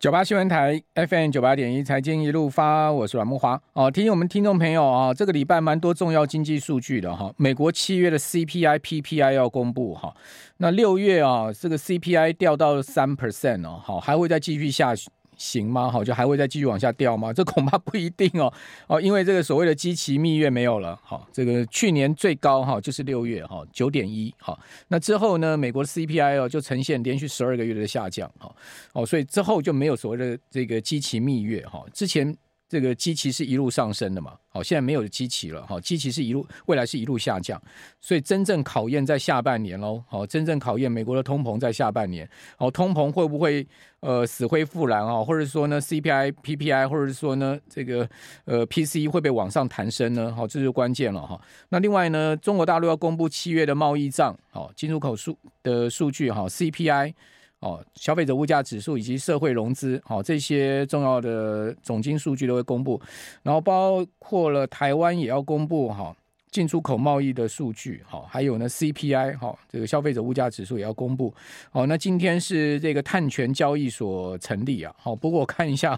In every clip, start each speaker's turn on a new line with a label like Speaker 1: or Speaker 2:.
Speaker 1: 九八新闻台 FM 九八点一财经一路发，我是阮木华哦。提醒我们听众朋友啊，这个礼拜蛮多重要经济数据的哈。美国七月的 CPI、PPI 要公布哈。那六月啊，这个 CPI 掉到三 percent 哦，好，还会再继续下去。行吗？好，就还会再继续往下掉吗？这恐怕不一定哦。哦，因为这个所谓的基期蜜月没有了。好，这个去年最高哈就是六月哈九点一。好，那之后呢，美国的 CPI 哦就呈现连续十二个月的下降。哈，哦，所以之后就没有所谓的这个基期蜜月。哈，之前。这个基期是一路上升的嘛？好，现在没有基期了，哈，基期是一路未来是一路下降，所以真正考验在下半年喽，好，真正考验美国的通膨在下半年，好，通膨会不会呃死灰复燃啊？或者说呢 CPI、PPI，或者是说呢这个呃 PCE 会被往上弹升呢？好，这就关键了哈。那另外呢，中国大陆要公布七月的贸易账，好，进出口数的数据哈，CPI。哦，消费者物价指数以及社会融资，好，这些重要的总经数据都会公布，然后包括了台湾也要公布哈。进出口贸易的数据，好，还有呢 CPI，好，这个消费者物价指数也要公布，好，那今天是这个碳权交易所成立啊，好，不过我看一下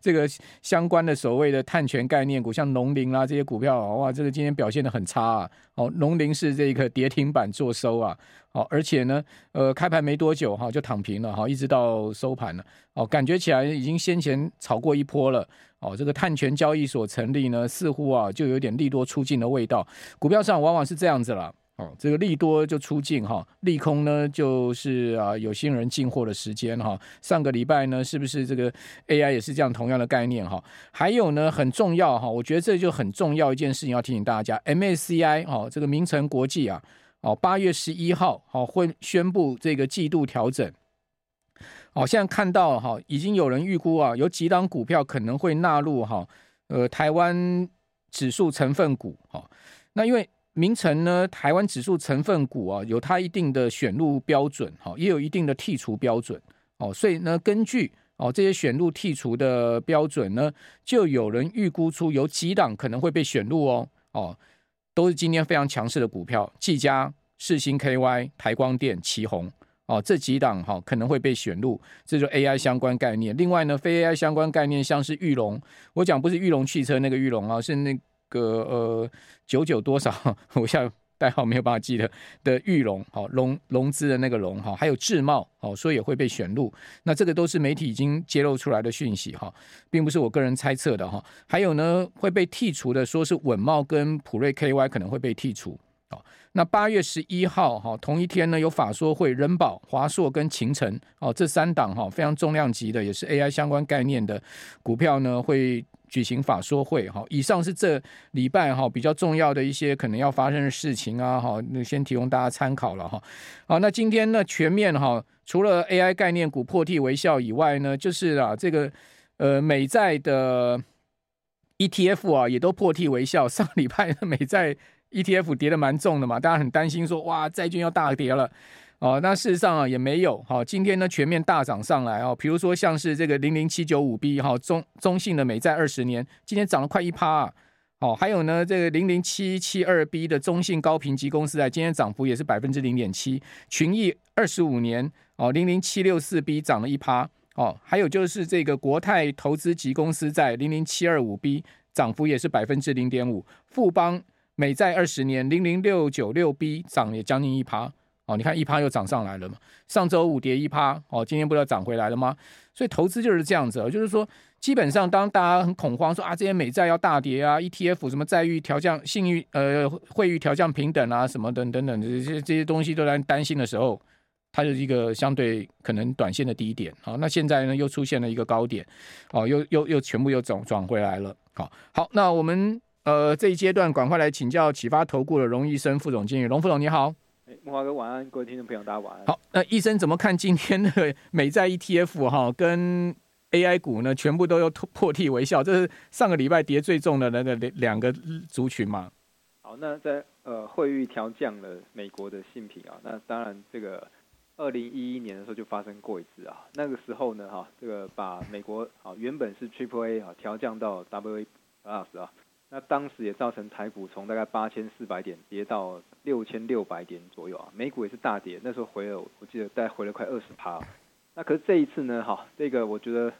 Speaker 1: 这个相关的所谓的碳权概念股，像农林啦这些股票，哇，这个今天表现的很差啊，好，农林是这个跌停板做收啊，好，而且呢，呃，开盘没多久哈就躺平了哈，一直到收盘了，哦，感觉起来已经先前炒过一波了。哦，这个碳权交易所成立呢，似乎啊就有点利多出尽的味道。股票上往往是这样子了，哦，这个利多就出尽哈，利空呢就是啊有新人进货的时间哈。上个礼拜呢，是不是这个 AI 也是这样同样的概念哈？还有呢，很重要哈，我觉得这就很重要一件事情要提醒大家，MACI 哦，这个明晟国际啊，哦，八月十一号哦会宣布这个季度调整。好，现在看到哈，已经有人预估啊，有几档股票可能会纳入哈，呃，台湾指数成分股。哈，那因为明晟呢，台湾指数成分股啊，有它一定的选入标准，哈，也有一定的剔除标准。哦，所以呢，根据哦这些选入剔除的标准呢，就有人预估出有几档可能会被选入哦。哦，都是今天非常强势的股票，技嘉、世星 KY、台光电、奇鋐。哦，这几档哈可能会被选入，这就 AI 相关概念。另外呢，非 AI 相关概念，像是裕隆，我讲不是裕隆汽车那个裕隆啊，是那个呃九九多少，我现在代号没有办法记得的裕隆，好融融资的那个融哈，还有智茂，哦，所以也会被选入。那这个都是媒体已经揭露出来的讯息哈，并不是我个人猜测的哈。还有呢，会被剔除的，说是稳懋跟普瑞 KY 可能会被剔除。那八月十一号哈，同一天呢，有法说会，人保、华硕跟勤诚哦，这三档哈非常重量级的，也是 AI 相关概念的股票呢，会举行法说会哈。以上是这礼拜哈比较重要的一些可能要发生的事情啊哈，那先提供大家参考了哈。好，那今天呢全面哈，除了 AI 概念股破涕为笑以外呢，就是啊这个呃美债的 ETF 啊也都破涕为笑。上礼拜的美债。ETF 跌的蛮重的嘛，大家很担心说，哇，债券要大跌了哦。那事实上啊，也没有。好，今天呢全面大涨上来哦。比如说像是这个零零七九五 B 哈中中信的美债二十年，今天涨了快一趴啊。好，还有呢这个零零七七二 B 的中信高评级公司债，今天涨幅也是百分之零点七。群益二十五年哦零零七六四 B 涨了一趴哦。还有就是这个国泰投资级公司债零零七二五 B 涨幅也是百分之零点五。富邦。美债二十年零零六九六 B 涨也将近一趴哦，你看一趴又涨上来了嘛。上周五跌一趴哦，今天不知道涨回来了吗？所以投资就是这样子，就是说基本上当大家很恐慌说啊，这些美债要大跌啊，ETF 什么债誉调降、信誉呃惠誉调降平等啊，什么等等等这些这些东西都在担心的时候，它就是一个相对可能短线的低点。好，那现在呢又出现了一个高点，哦，又又又全部又转转回来了。好，好，那我们。呃，这一阶段赶快来请教启发投顾的龙医生副总经理，龙副总你好。
Speaker 2: 哎，慕驊哥晚安，各位听众朋友大家晚安。
Speaker 1: 好，那医生怎么看今天的美债 ETF 哈，跟 AI 股呢，全部都有破涕为笑，这是上个礼拜跌最重的那个两个族群嘛？
Speaker 2: 好，那在呃汇率调降了美国的信评啊，那当然这个二零一一年的时候就发生过一次啊，那个时候呢哈，这个把美国啊原本是 Triple A 啊调降到 Double A Plus 啊。那当时也造成台股从大概八千四百点跌到六千六百点左右啊，美股也是大跌，那时候回了，我记得大概回了快二十趴。那可是这一次呢，哈，这个我觉得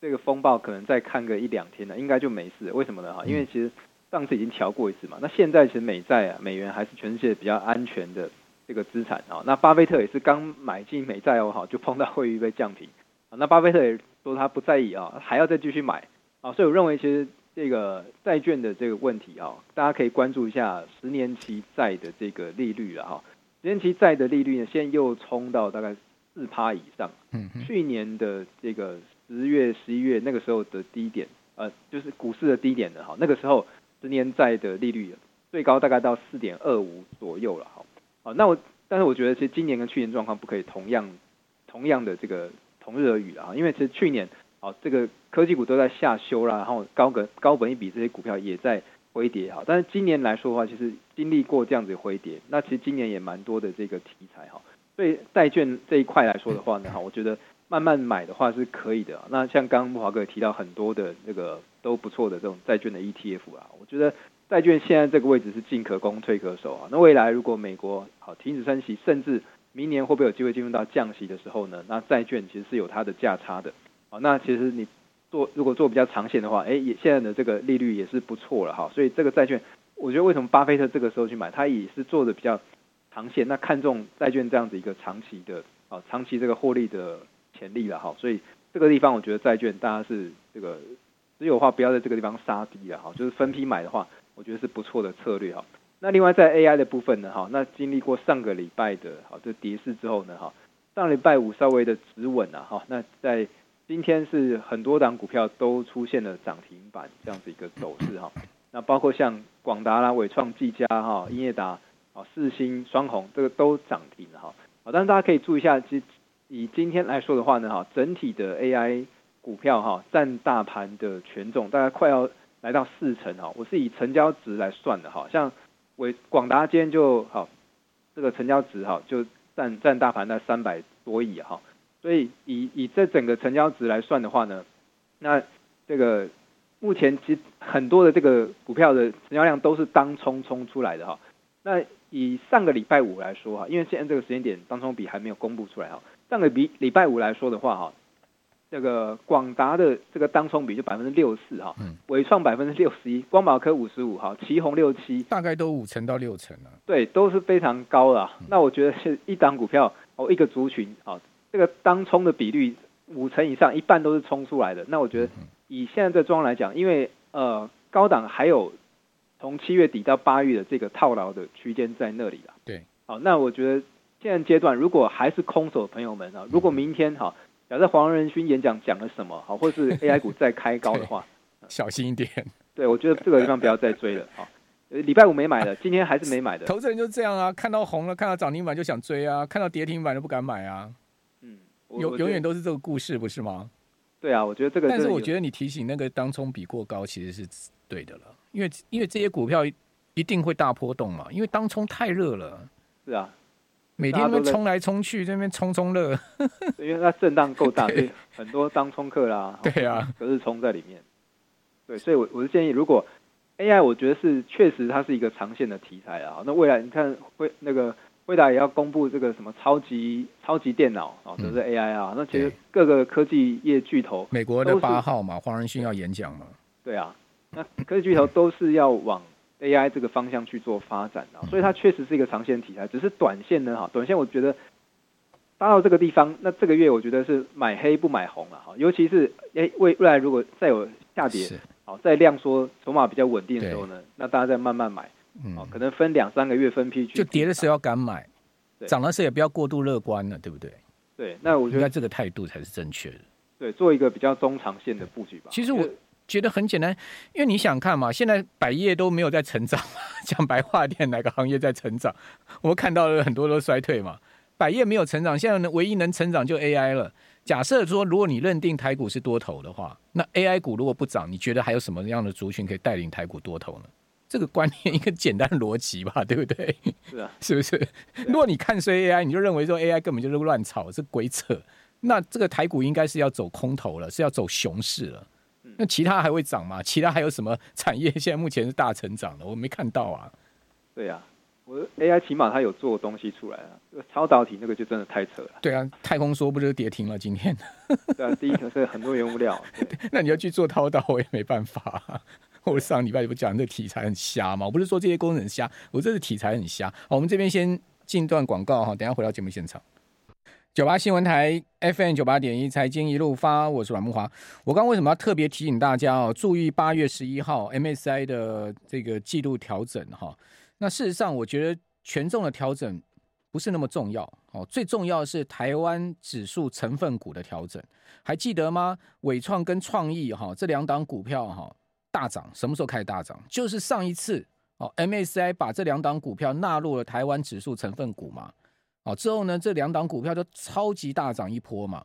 Speaker 2: 这个风暴可能再看个一两天呢，应该就没事。为什么呢？哈，因为其实上次已经调过一次嘛。那现在其实美债啊，美元还是全世界比较安全的这个资产啊。那巴菲特也是刚买进美债哦，哈，就碰到惠誉被降评。那巴菲特也说他不在意啊，还要再继续买啊。所以我认为其实这个债券的这个问题啊，大家可以关注一下十年期债的这个利率了哈。十年期债的利率呢，现在又冲到大概四趴以上。嗯，去年的这个十月、十一月那个时候的低点，呃，就是股市的低点的哈。那个时候十年债的利率最高大概到四点二五左右了哈。好，那我但是我觉得其实今年跟去年状况不可以同样同样的这个同日而语啊，因为其实去年啊这个科技股都在下修啦，然后高个高本益比这些股票也在。回跌哈，但是今年来说的话，其实经历过这样子回跌，那其实今年也蛮多的这个题材哈，所以债券这一块来说的话呢，哈，我觉得慢慢买的话是可以的。那像刚刚慕驊哥也提到很多的这个都不错的这种债券的 ETF 啊，我觉得债券现在这个位置是进可攻退可守啊。那未来如果美国好停止升息，甚至明年会不会有机会进入到降息的时候呢？那债券其实是有它的价差的。好，那其实你。做如果做比较长线的话，哎，也现在的这个利率也是不错了哈，所以这个债券，我觉得为什么巴菲特这个时候去买，他也是做的比较长线，那看中债券这样子一个长期的啊，长期这个获利的潜力了哈，所以这个地方我觉得债券大家是这个只有话，不要在这个地方杀低了哈，就是分批买的话，我觉得是不错的策略哈。那另外在 AI 的部分呢哈，那经历过上个礼拜的哈这跌势之后呢哈，上礼拜五稍微的止稳了哈，那在。今天是很多档股票都出现了涨停板这样子一个走势哈，那包括像广达啦、伟创、技嘉哈、英业达、啊四星、双鸿这个都涨停了哈，好，但是大家可以注意一下，其实以今天来说的话呢哈，整体的 AI 股票哈占大盘的权重大概快要来到四成哈，我是以成交值来算的哈，像伟广达今天就好，这个成交值哈就占占大盘在三百多亿哈。所以以以这整个成交值来算的话呢，那这个目前其实很多的这个股票的成交量都是当冲冲出来的哈。那以上个礼拜五来说哈，因为现在这个时间点当冲比还没有公布出来哈。上个礼礼拜五来说的话哈，这个广达的这个当冲比就百分之六十四哈，伟创百分之六十一，光宝科五十五哈，旗宏六七，
Speaker 1: 大概都五成到六成了。
Speaker 2: 对，都是非常高的。那我觉得是一档股票哦，一个族群啊。这个当冲的比率五成以上，一半都是冲出来的。那我觉得以现在这状况来讲，因为呃高档还有从七月底到八月的这个套牢的区间在那里了。
Speaker 1: 对，
Speaker 2: 好，那我觉得现在阶段如果还是空手的朋友们啊，如果明天哈，假设黄仁勋演讲讲了什么好，或是 AI 股再开高的话，
Speaker 1: 小心一点。
Speaker 2: 对，我觉得这个地方不要再追了。好，礼拜五没买的，今天还是没买的。
Speaker 1: 投资人就这样啊，看到红了，看到涨停板就想追啊，看到跌停板就不敢买啊。永永远都是这个故事，不是吗？
Speaker 2: 对啊，我觉得这个。
Speaker 1: 但是我觉得你提醒那个当冲比过高，其实是对的了，因为因为这些股票一定会大波动嘛，因为当冲太热了。
Speaker 2: 是啊，
Speaker 1: 每天都冲来冲去，这边冲冲热。
Speaker 2: 因为它震荡够大，所以很多当冲客啦，
Speaker 1: 对啊，
Speaker 2: 都是冲在里面。对，所以我我是建议，如果 AI，我觉得是确实它是一个长线的题材啊。那未来你看会那个。辉达也要公布这个什么超级超级电脑啊，都是 AI 啊。那其实各个科技业巨头，
Speaker 1: 美国的八号嘛，黄仁勋要演讲嘛。
Speaker 2: 对啊，那科技巨头都是要往 AI 这个方向去做发展的，所以它确实是一个长线题材。只是短线呢，哈，短线我觉得搭到这个地方，那这个月我觉得是买黑不买红了哈。尤其是哎未未来如果再有下跌，好再量缩筹码比较稳定的时候呢，那大家再慢慢买。嗯，可能分两三个月分批去，
Speaker 1: 就跌的时候要敢买，涨的时候也不要过度乐观了，对不对？
Speaker 2: 对，那我觉得
Speaker 1: 这个态度才是正确的。
Speaker 2: 对，做一个比较中长线的布局吧。
Speaker 1: 其实我觉得很简单，因为你想看嘛，现在百业都没有在成长，讲白话点，哪个行业在成长？我们看到了很多都衰退嘛，百业没有成长，现在呢唯一能成长就 AI 了。假设说，如果你认定台股是多头的话，那 AI 股如果不涨，你觉得还有什么样的族群可以带领台股多头呢？这个观念一个简单逻辑吧，对不对？
Speaker 2: 是啊，
Speaker 1: 是不是？如果你看衰 AI，你就认为说 AI 根本就是乱炒，是鬼扯。那这个台股应该是要走空头了，是要走熊市了。那其他还会涨吗？其他还有什么产业现在目前是大成长的？我没看到啊。
Speaker 2: 对啊，我 AI 起码它有做东西出来啊，超导体那个就真的太扯了。
Speaker 1: 对啊，太空梭不就是跌停了今天？
Speaker 2: 对啊，第一条是很多原物料。
Speaker 1: 那你要去做超导，我也没办法。我上礼拜不讲这题材很瞎吗？我不是说这些工程瞎，我这是题材很瞎。好，我们这边先进段广告哈，等下回到节目现场。九八新闻台 FM 九八点一财经一路发，我是阮木华。我刚为什么要特别提醒大家哦？注意八月十一号 M S I 的这个季度调整哈。那事实上，我觉得权重的调整不是那么重要哦。最重要的是台湾指数成分股的调整，还记得吗？纬创跟创意哈这两档股票哈大涨，什么时候开始大涨？就是上一次哦，M S I 把这两档股票纳入了台湾指数成分股嘛。哦，之后呢，这两档股票就超级大涨一波嘛。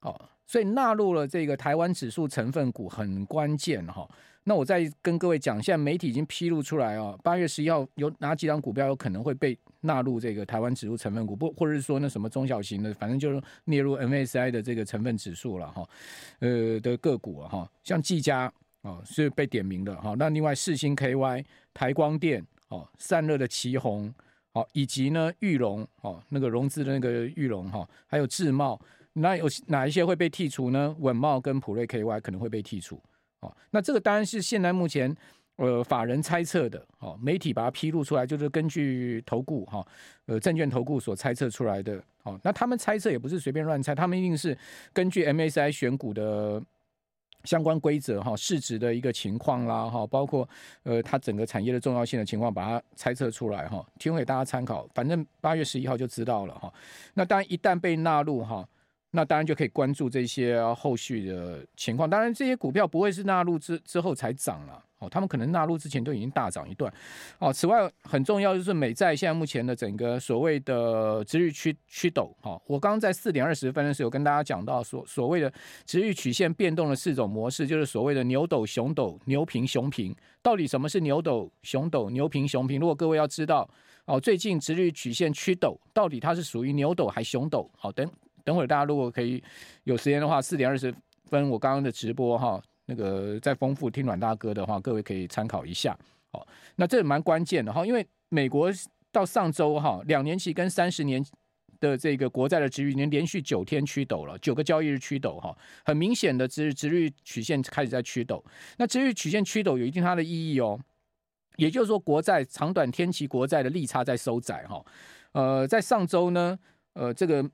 Speaker 1: 哦，所以纳入了这个台湾指数成分股很关键哈。那我再跟各位讲，现在媒体已经披露出来哦，八月十一号有哪几档股票有可能会被纳入这个台湾指数成分股，不，或者是说那什么中小型的，反正就是列入 M S I 的这个成分指数了哈。呃的个股哈，像技嘉啊是被点名的哈。那另外四星 KY、台光电哦、散热的奇鋐。好，以及呢，裕隆哦，那个融资的那个裕隆哈，还有智茂，那有哪一些会被剔除呢？稳懋跟普瑞 KY 可能会被剔除。哦，那这个当然是现在目前呃法人猜测的，哦，媒体把它披露出来，就是根据投顾哈，呃证券投顾所猜测出来的。哦，那他们猜测也不是随便乱猜，他们一定是根据 MSI 选股的。相关规则哈，市值的一个情况啦哈，包括呃它整个产业的重要性的情况，把它猜测出来哈，提供给大家参考。反正八月十一号就知道了哈。那当然一旦被纳入哈，那当然就可以关注这些后续的情况。当然这些股票不会是纳入之之后才涨了。哦，他们可能纳入之前都已经大涨一段。哦，此外很重要就是美债现在目前的整个所谓的殖利率趋趋陡。哈，我刚刚在四点二十分的时候跟大家讲到所所谓的殖利率曲线变动的四种模式，就是所谓的牛陡、熊陡、牛平、熊平。到底什么是牛陡、熊陡、牛平、熊平？如果各位要知道，哦，最近殖利率曲线趋陡，到底它是属于牛陡还熊陡？好，等等会儿大家如果可以有时间的话，四点二十分我刚刚的直播哈。那个再丰富听阮大哥的话，各位可以参考一下。好，那这蛮关键的哈，因为美国到上周哈，两年期跟三十年的这个国债的殖利率已经连续九天趋陡了，九个交易日趋陡哈，很明显的殖殖率曲线开始在趋陡。那殖利率曲线趋陡有一定它的意义哦，也就是说国债长短天期国债的利差在收窄哈。呃，在上周呢，呃，这个。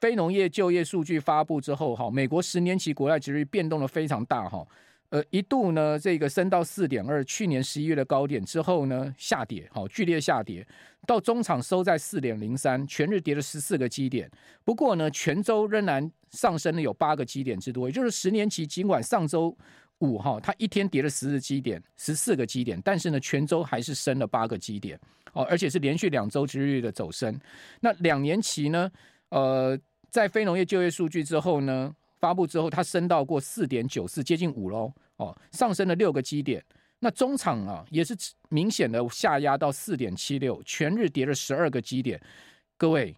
Speaker 1: 非农业就业数据发布之后，哈，美国十年期国债殖利率变动的非常大，哈，呃，一度呢，这个升到四点二，去年十一月的高点之后呢，下跌，好，剧烈下跌，到中场收在四点零三，全日跌了十四个基点。不过呢，全周仍然上升了有八个基点之多，也就是十年期尽管上周五哈，它一天跌了十个基点，十四个基点，但是呢，全周还是升了八个基点，哦，而且是连续两周之日的走升。那两年期呢，呃。在非农业就业数据之后呢，发布之后，它升到过四点九四，接近五喽，哦，上升了六个基点。那中场啊，也是明显的下压到四点七六，全日跌了十二个基点。各位，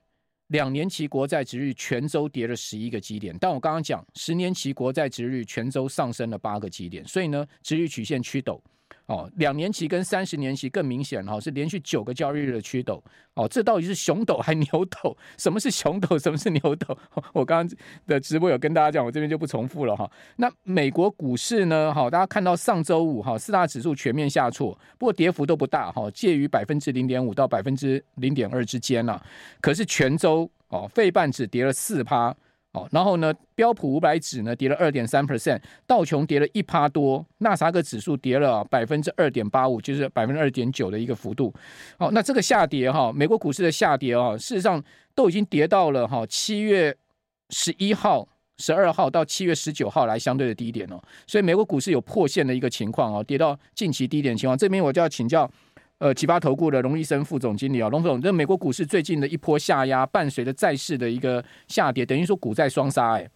Speaker 1: 两年期国债殖率全周跌了十一个基点，但我刚刚讲十年期国债殖率全周上升了八个基点，所以呢，殖率曲线趋陡。哦，两年期跟三十年期更明显哈，是连续九个交易日的趋陡。哦，这到底是熊陡还牛陡？什么是熊陡？什么是牛陡？我刚刚的直播有跟大家讲，我这边就不重复了哈。那美国股市呢？哈，大家看到上周五哈，四大指数全面下挫，不过跌幅都不大哈，介于百分之零点五到百分之零点二之间了。可是全周哦，费半指跌了四趴。哦，然后呢，标普五百指呢跌了二点三 percent，道琼跌了一趴多，纳萨克指数跌了百分之二点八五，就是百分之二点九的一个幅度。好，那这个下跌哈，美国股市的下跌啊，事实上都已经跌到了哈七月十一号、十二号到七月十九号来相对的低点哦，所以美国股市有破线的一个情况哦，跌到近期低点情况。这边我就要请教。呃，启发投顾的龙一生副总经理啊，龙总，这美国股市最近的一波下压，伴随着债市的一个下跌，等于说股债双杀哎。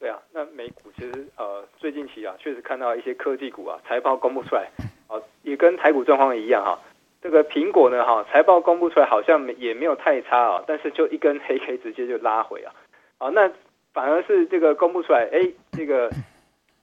Speaker 2: 对啊，那美股其实呃最近期啊，确实看到一些科技股啊财报公布出来，啊，也跟台股状况一样哈。这个苹果呢哈财报公布出来好像也没有太差啊，但是就一根黑 K 直接就拉回啊，啊那反而是这个公布出来，哎这个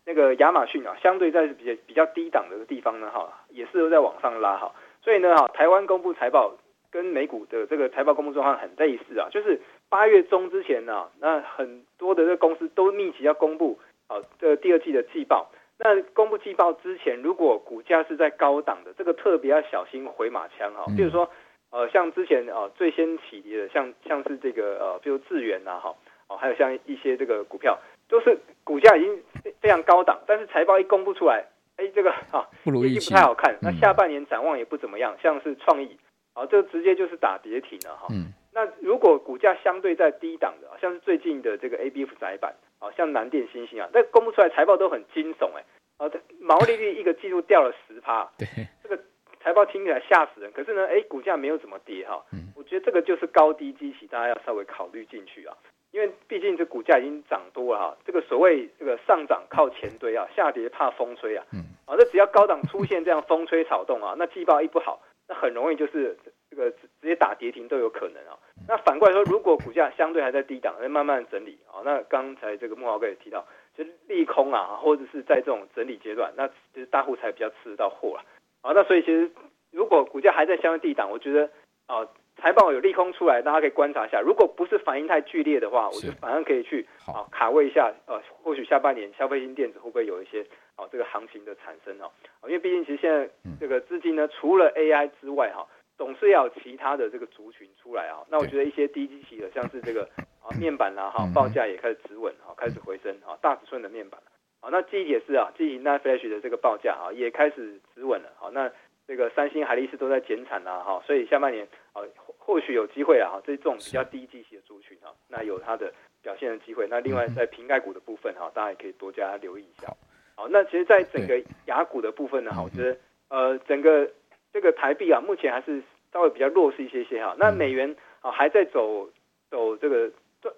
Speaker 2: 那个亚马逊啊，相对在比较比较低档的地方呢哈，也是都在往上拉哈。所以呢，哈，台湾公布财报，跟美股的这个财报公布状况很类似啊，就是八月中之前呢、啊，那很多的这个公司都密集要公布啊这第二季的季报。那公布季报之前，如果股价是在高档的，这个特别要小心回马枪哈。比如说呃，像之前啊最先起跌的，像像是这个呃，比如智源呐哈，哦还有像一些这个股票，都是股价已经非常高档，但是财报一公布出来。哎，这个啊，不如意，不太好看。那下半年展望也不怎么样，像是创意，啊，这直接就是打跌停了哈。嗯。那如果股价相对在低档的，像是最近的这个 ABF 窄板，啊，像南电、星星啊，但公布出来财报都很惊悚哎，啊，毛利率一个季度掉了十趴，对，这个财报听起来吓死人。可是呢，哎，股价没有怎么跌哈。嗯。我觉得这个就是高低基期，大家要稍微考虑进去啊。因为毕竟这股价已经涨多了哈，这个所谓这个上涨靠前堆啊，下跌怕风吹啊，嗯，啊，这只要高档出现这样风吹草动啊，那季报一不好，那很容易就是这个直直接打跌停都有可能啊。那反过来说，如果股价相对还在低档，在慢慢整理啊，那刚才这个慕驊哥也提到，就是利空啊，或者是在这种整理阶段，那其实大户才比较吃得到货了啊。那所以其实如果股价还在相对低档，我觉得啊。财报有利空出来，大家可以观察一下。如果不是反应太剧烈的话，我就反而可以去啊卡位一下。呃，或许下半年消费性电子会不会有一些啊这个行情的产生哦？因为毕竟其实现在这个资金呢，除了 AI 之外哈，总是要有其他的这个族群出来啊。那我觉得一些低基期的，像是这个啊 面板啦哈，报价也开始止稳哈，开始回升啊，大尺寸的面板啊，那记忆也是啊，记忆 NAND Flash 的这个报价啊也开始止稳了。好，那这个三星、海力士都在减产啦哈，所以下半年啊。或许有机会啊，哈，这种比较低基息的族群啊，那有它的表现的机会。那另外在瓶盖股的部分哈，大家也可以多加留意一下。好，那其实，在整个雅股的部分呢，哈，我觉得呃，整个这个台币啊，目前还是稍微比较弱势一些些哈。那美元啊，还在走走这个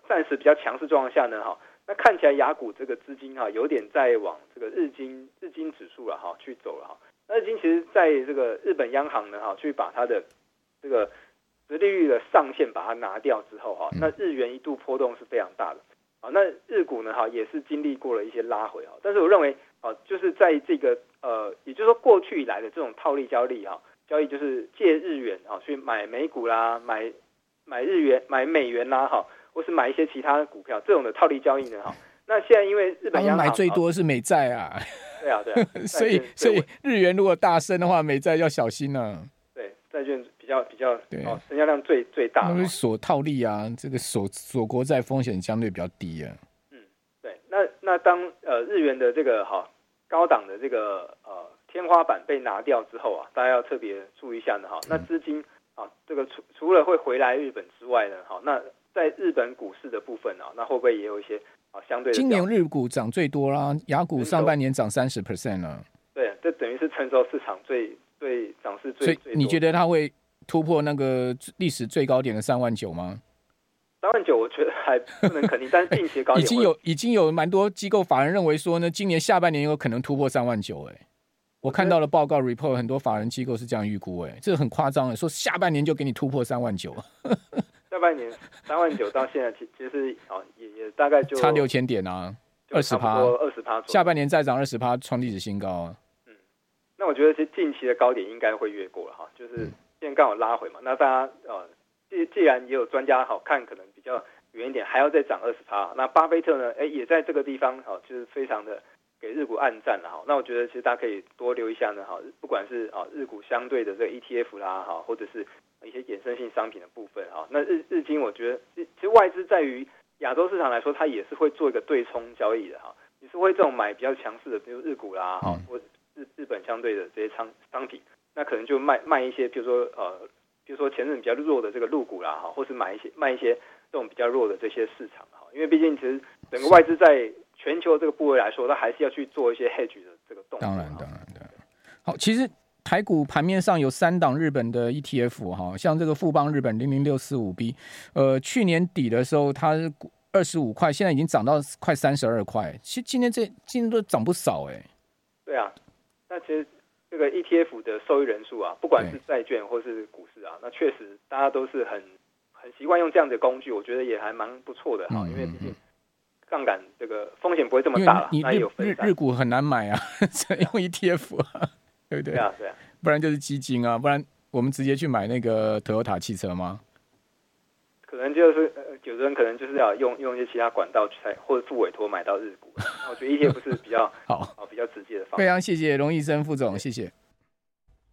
Speaker 2: 暂时比较强势状况下呢，哈，那看起来雅股这个资金哈，有点在往这个日经日经指数了哈去走了哈。那日经其实在这个日本央行呢哈，去把它的这个。殖利率的上限把它拿掉之后哈，那日元一度波动是非常大的啊。那日股呢哈也是经历过了一些拉回啊，但是我认为啊，就是在这个呃，也就是说过去以来的这种套利交易哈，交易就是借日元啊去买美股啦，买买日元买美元啦哈，或是买一些其他的股票这种的套利交易呢哈。那现在因为日本央行买
Speaker 1: 最多是美债啊，
Speaker 2: 对啊对啊，
Speaker 1: 所以所以日元如果大升的话，美债要小心呢啊。
Speaker 2: 对，债券。比较比较对哦，成交量最最大，
Speaker 1: 因为锁套利啊，这个锁锁国债风险相对比较低啊。
Speaker 2: 嗯，对，那那当呃日元的这个哈高档的这个呃天花板被拿掉之后啊，大家要特别注意一下呢哈。那资金啊，这个除除了会回来日本之外呢，哈，那在日本股市的部分啊，那会不会也有一些啊相对的？
Speaker 1: 今年日股涨最多啦，雅股上半年涨三十 percent 了。
Speaker 2: 对，这等于是成熟市场最最涨势最。
Speaker 1: 所以你觉得它会？突破那个历史最高点的三万九吗？
Speaker 2: 三万九，我觉得还不能肯定，但是近期高点
Speaker 1: 已经有已经有蛮多机构法人认为说呢，今年下半年有可能突破三万九。哎，我看到了报告 report，很多法人机构是这样预估，哎，这个很夸张的，说下半年就给你突破三万九。
Speaker 2: 下半年三万九到现在，其其实啊，也也大概就
Speaker 1: 差六千点啊，二十趴，
Speaker 2: 二十趴，
Speaker 1: 下半年再涨二十趴，创历史新高啊。
Speaker 2: 嗯，那我觉得其实近期的高点应该会越过了哈，就是。现在刚好拉回嘛，那大家呃，既既然也有专家好看，可能比较远一点，还要再涨二十趴。那巴菲特呢，哎，也在这个地方好，就是非常的给日股暗赞了哈。那我觉得其实大家可以多留一下呢，哈，不管是啊日股相对的这个 ETF 啦，哈，或者是一些衍生性商品的部分哈。那日日经我觉得，其实外资在于亚洲市场来说，它也是会做一个对冲交易的哈，也是会这种买比较强势的，比如日股啦，哈，或日日本相对的这些商商品。那可能就卖卖一些，比如说呃，比如说前阵比较弱的这个入股啦，哈，或是买一些卖一些这种比较弱的这些市场哈，因为毕竟其实整个外资在全球这个部位来说，它还是要去做一些 hedge 的这个动作。
Speaker 1: 当然，当然，当然。好，其实台股盘面上有三档日本的 ETF 哈，像这个富邦日本零零六四五 B，呃，去年底的时候它是二十五块，现在已经涨到快三十二块。其实今年这今年都涨不少哎。
Speaker 2: 对啊，那其实。这个 ETF 的受益人数啊，不管是债券或是股市啊，那确实大家都是很很习惯用这样的工具，我觉得也还蛮不错的哈。因为毕竟杠杆这个风险不会这么大了，那有
Speaker 1: 日日股很难买啊，用 ETF 啊，对不对？
Speaker 2: 对啊，对啊，
Speaker 1: 不然就是基金啊，不然我们直接去买那个 Toyota 汽车吗？
Speaker 2: 可能就是呃，有的人可能就是要用用一些其他管道去才或者付委托买到日股。我觉得 ETF 不是比较
Speaker 1: 好，
Speaker 2: 比较直接的方法。
Speaker 1: 非常谢谢龙医生副总，谢谢。